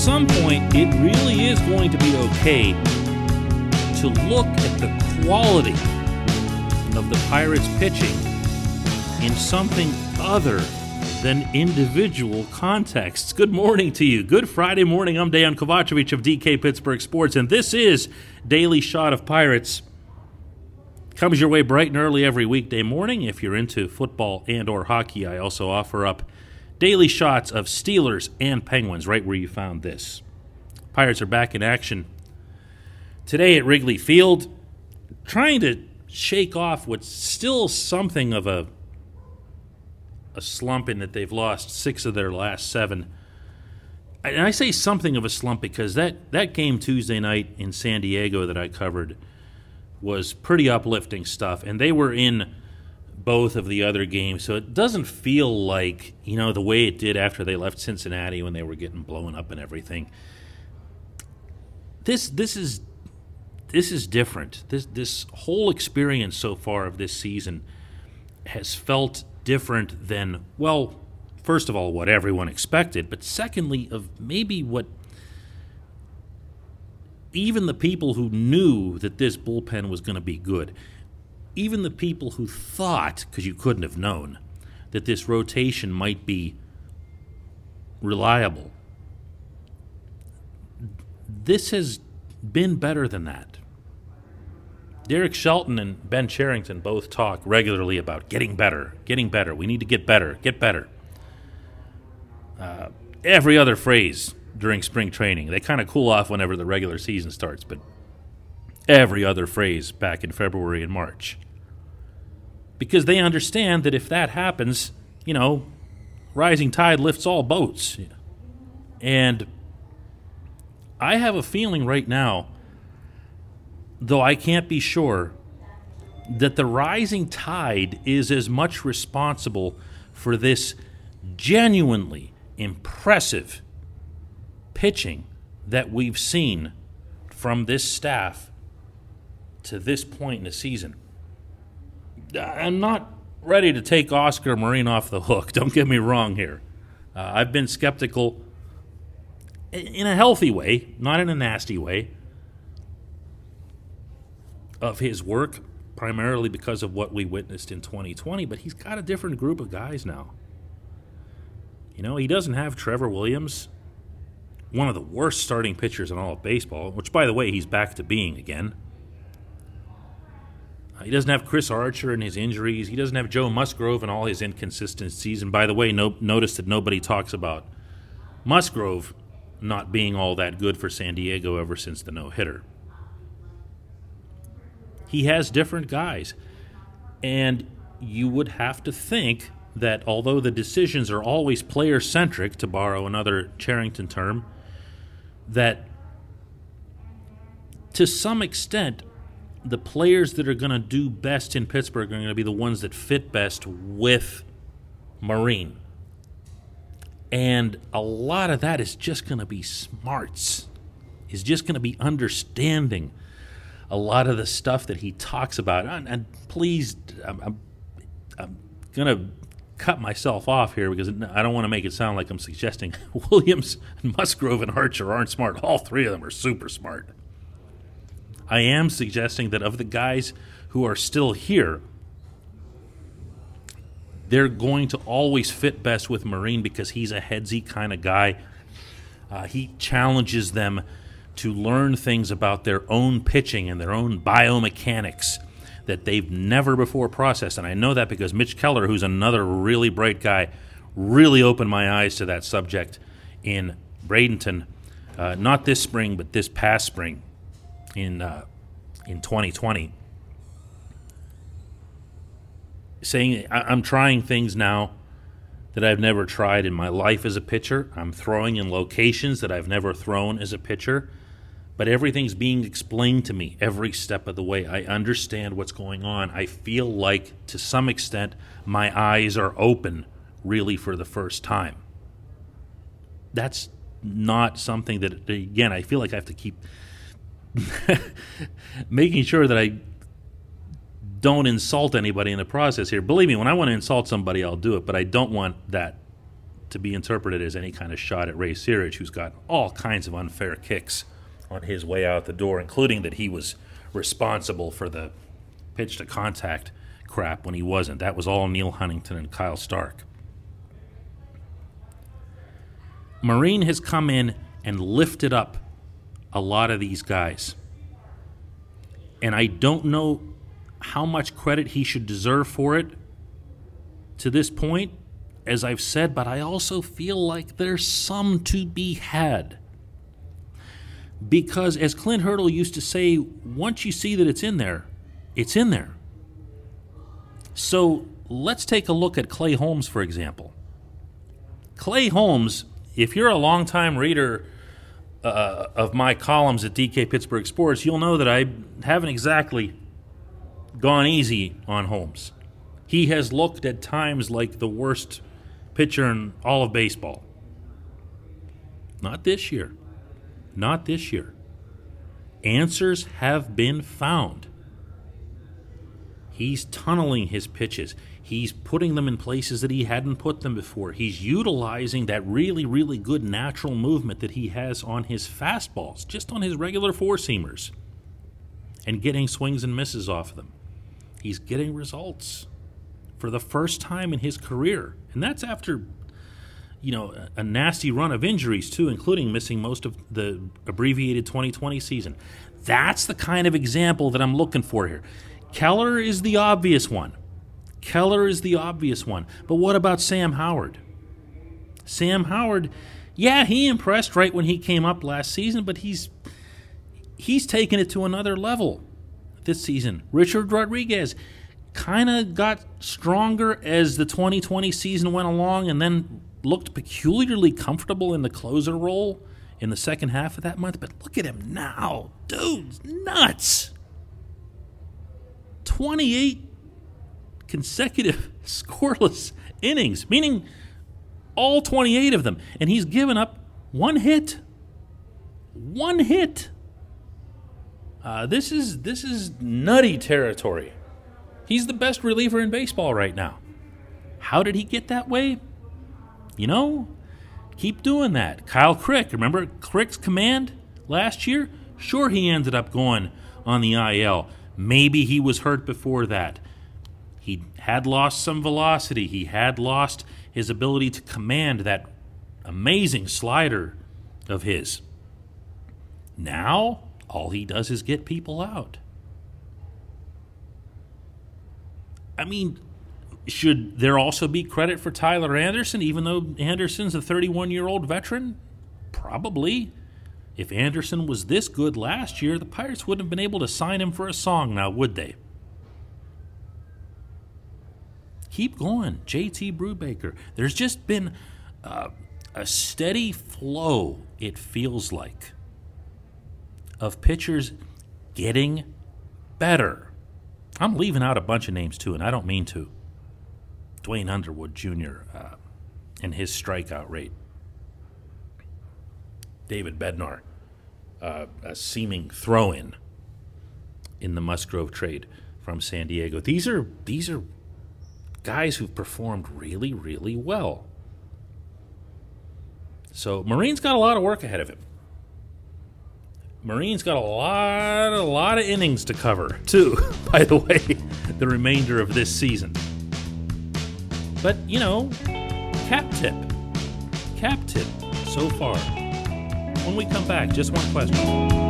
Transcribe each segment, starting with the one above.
Some point, it really is going to be okay to look at the quality of the Pirates' pitching in something other than individual contexts. Good morning to you. Good Friday morning. I'm Dan Kovacevic of DK Pittsburgh Sports, and this is Daily Shot of Pirates. Comes your way bright and early every weekday morning. If you're into football and or hockey, I also offer up daily shots of Steelers and Penguins right where you found this. Pirates are back in action today at Wrigley Field, trying to shake off what's still something of a a slump in that they've lost six of their last seven. And I say something of a slump because that, that game Tuesday night in San Diego that I covered was pretty uplifting stuff, and they were in both of the other games, so it doesn't feel like you know the way it did after they left Cincinnati when they were getting blown up and everything. This this is this is different. This this whole experience so far of this season has felt different than well, first of all, what everyone expected, but secondly, of maybe what even the people who knew that this bullpen was going to be good, even the people who thought, because you couldn't have known, that this rotation might be reliable, this has been better than that. Derek Shelton and Ben Cherington both talk regularly about getting better, getting better. We need to get better, get better. Uh, every other phrase during spring training. They kind of cool off whenever the regular season starts, but every other phrase back in February and March. Because they understand that if that happens, you know, rising tide lifts all boats. And I have a feeling right now, though I can't be sure, that the rising tide is as much responsible for this genuinely impressive pitching that we've seen from this staff to this point in the season. I'm not ready to take Oscar Marin off the hook. Don't get me wrong here. Uh, I've been skeptical in a healthy way, not in a nasty way, of his work, primarily because of what we witnessed in 2020. But he's got a different group of guys now. You know, he doesn't have Trevor Williams, one of the worst starting pitchers in all of baseball, which, by the way, he's back to being again. Uh, He doesn't have Chris Archer and his injuries. He doesn't have Joe Musgrove and all his inconsistencies. And by the way, no, notice that nobody talks about Musgrove not being all that good for San Diego ever since the no hitter. He has different guys. And you would have to think that although the decisions are always player centric, to borrow another Cherington term, that to some extent, the players that are going to do best in Pittsburgh are going to be the ones that fit best with Marin. And a lot of that is just going to be smarts, is just going to be understanding a lot of the stuff that he talks about. And, and please, I'm, I'm, I'm going to cut myself off here because I don't want to make it sound like I'm suggesting Williams, Musgrove, and Archer aren't smart. All three of them are super smart. I am suggesting that of the guys who are still here, they're going to always fit best with Marin because he's a headsy kind of guy. Uh, he challenges them to learn things about their own pitching and their own biomechanics that they've never before processed. And I know that because Mitch Keller, who's another really bright guy, really opened my eyes to that subject in Bradenton uh, not this spring, but this past spring in uh, in 2020, saying I- I'm trying things now that I've never tried in my life as a pitcher. I'm throwing in locations that I've never thrown as a pitcher, but everything's being explained to me every step of the way. I understand what's going on. I feel like, to some extent, my eyes are open really for the first time. That's not something that, again, I feel like I have to keep making sure that I don't insult anybody in the process here. Believe me, when I want to insult somebody, I'll do it, but I don't want that to be interpreted as any kind of shot at Ray Searage, who's got all kinds of unfair kicks on his way out the door, including that he was responsible for the pitch to contact crap when he wasn't. That was all Neal Huntington and Kyle Stark. Marin has come in and lifted up a lot of these guys. And I don't know how much credit he should deserve for it to this point, as I've said, but I also feel like there's some to be had. Because, as Clint Hurdle used to say, once you see that it's in there, it's in there. So let's take a look at Clay Holmes, for example. Clay Holmes, if you're a longtime reader uh, of my columns at DK Pittsburgh Sports, you'll know that I haven't exactly gone easy on Holmes. He has looked at times like the worst pitcher in all of baseball. Not this year. Not this year. Answers have been found. He's tunneling his pitches. He's putting them in places that he hadn't put them before. He's utilizing that really, really good natural movement that he has on his fastballs, just on his regular four seamers, and getting swings and misses off of them. He's getting results for the first time in his career. And that's after, you know, a nasty run of injuries, too, including missing most of the abbreviated 2020 season. That's the kind of example that I'm looking for here. Keller is the obvious one. Keller is the obvious one. But what about Sam Howard? Sam Howard, yeah, he impressed right when he came up last season, but he's he's taken it to another level this season. Richard Rodriguez kind of got stronger as the 2020 season went along and then looked peculiarly comfortable in the closer role in the second half of that month. But look at him now. Dude's nuts. 28 consecutive scoreless innings, meaning all 28 of them. And he's given up one hit. One hit. Uh, this is this is nutty territory. He's the best reliever in baseball right now. How did he get that way? You know, keep doing that. Kyle Crick, remember Crick's command last year? Sure, he ended up going on the IL. Maybe he was hurt before that. Had lost some velocity. He had lost his ability to command that amazing slider of his. Now, all he does is get people out. I mean, should there also be credit for Tyler Anderson, even though Anderson's a 31 year old veteran? Probably. If Anderson was this good last year, the Pirates wouldn't have been able to sign him for a song now, would they? Keep going, JT Brubaker. There's just been uh, a steady flow, it feels like, of pitchers getting better. I'm leaving out a bunch of names too, and I don't mean to. Duane Underwood Jr. Uh, and his strikeout rate. David Bednar, uh, a seeming throw-in in the Musgrove trade from San Diego. These are these are guys who've performed really, really well. So Marin's got a lot of work ahead of him. Marin's got a lot, a lot of innings to cover, too, by the way, the remainder of this season. But, you know, cap tip. Cap tip so far. When we come back, just one question.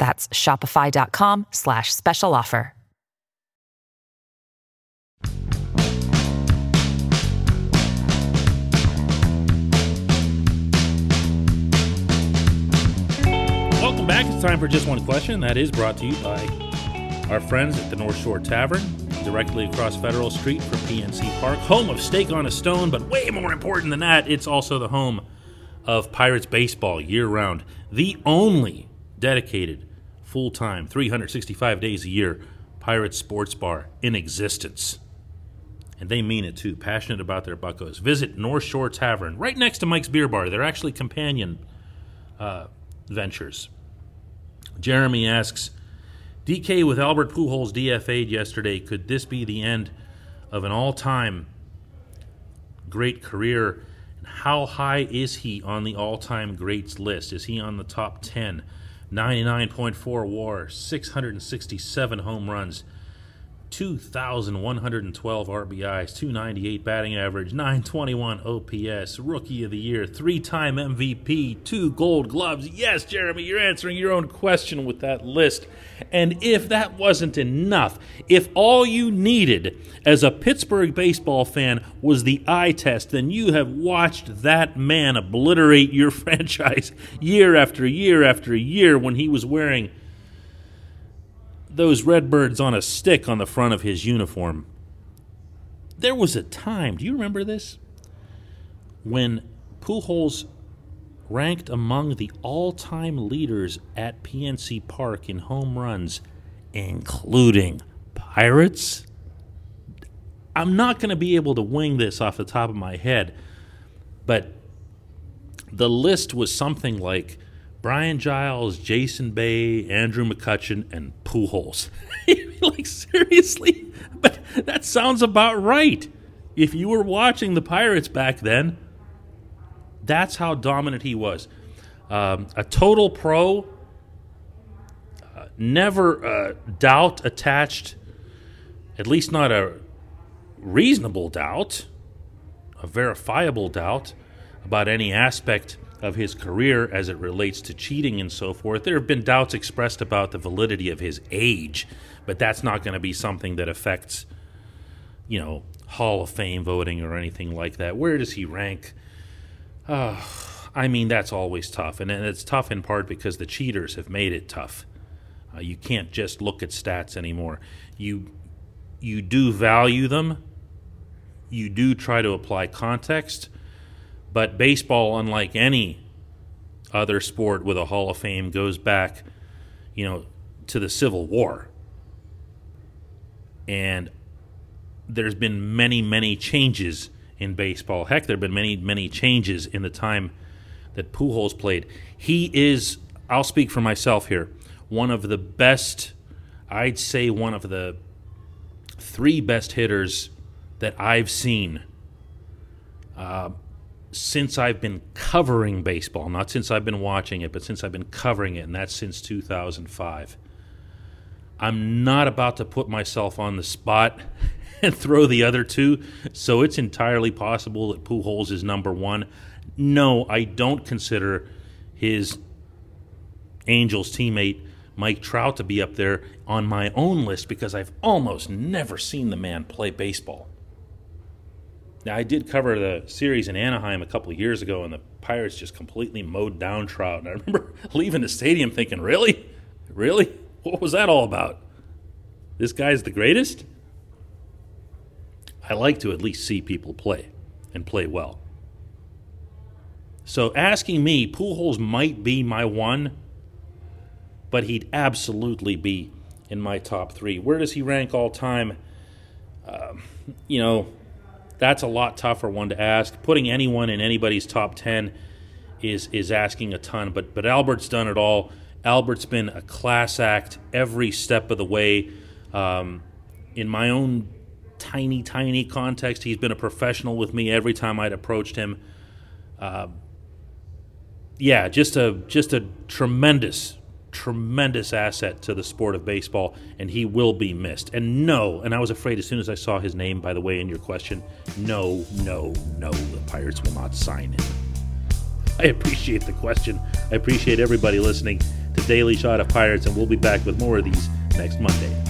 That's shopify.com slash special offer. Welcome back. It's time for just one question. That is brought to you by our friends at the North Shore Tavern, directly across Federal Street from PNC Park, home of Steak on a Stone, but way more important than that, it's also the home of Pirates baseball year round. The only dedicated, full time, 365 days a year Pirates sports bar in existence. And they mean it too, passionate about their buckos. Visit North Shore Tavern, right next to Mike's Beer Bar. They're actually companion uh, ventures. Jeremy asks, DK with Albert Pujols DFA'd yesterday. Could this be the end of an all-time great career? And how high is he on the all-time greats list? Is he on the top 10? 99.4 WAR, 667 home runs, 2,112 RBIs, 298 batting average, 921 OPS, Rookie of the Year, three time MVP, two gold gloves. Yes, Jeremy, you're answering your own question with that list. And if that wasn't enough, if all you needed as a Pittsburgh baseball fan was the eye test, then you have watched that man obliterate your franchise year after year after year when he was wearing those Redbirds on a stick on the front of his uniform. There was a time, do you remember this? When Pujols ranked among the all time leaders at PNC Park in home runs, including Pirates. I'm not going to be able to wing this off the top of my head, but the list was something like Brian Giles, Jason Bay, Andrew McCutchen, and Pujols. like seriously, but that sounds about right. If you were watching the Pirates back then, that's how dominant he was. Um, a total pro, uh, never uh, doubt attached, at least not a reasonable doubt, a verifiable doubt about any aspect of his career as it relates to cheating and so forth. There have been doubts expressed about the validity of his age, but that's not going to be something that affects, you know, Hall of Fame voting or anything like that. Where does he rank? Uh, I mean, that's always tough, and it's tough in part because the cheaters have made it tough. Uh, you can't just look at stats anymore. You you do value them. You do try to apply context, but baseball, unlike any other sport with a Hall of Fame, goes back, you know, to the Civil War. And there's been many, many changes in baseball. Heck, there have been many, many changes in the time that Pujols played. He is, I'll speak for myself here, one of the best, I'd say one of the three best hitters that I've seen uh, since I've been covering baseball. Not since I've been watching it, but since I've been covering it, and that's since 2005. I'm not about to put myself on the spot and throw the other two, so it's entirely possible that Pujols is number one. no, I don't consider his Angels teammate Mike Trout to be up there on my own list because I've almost never seen the man play baseball. Now, I did cover the series in Anaheim a couple years ago, and the Pirates just completely mowed down Trout. And I remember leaving the stadium thinking, really? Really? What was that all about? This guy's the greatest? I like to at least see people play and play well. So asking me, Pujols might be my one, but he'd absolutely be in my top three. Where does he rank all time? Uh, you know, that's a lot tougher one to ask. Putting anyone in anybody's top ten is is asking a ton. But but Albert's done it all. Albert's been a class act every step of the way. Um, in my own tiny, tiny context, he's been a professional with me every time I'd approached him. Uh, yeah, just a just a tremendous, tremendous asset to the sport of baseball, and he will be missed. And no, and I was afraid as soon as I saw his name, by the way, in your question, no, no, no, the Pirates will not sign him. I appreciate the question. I appreciate everybody listening to Daily Shot of Pirates, and we'll be back with more of these next Monday.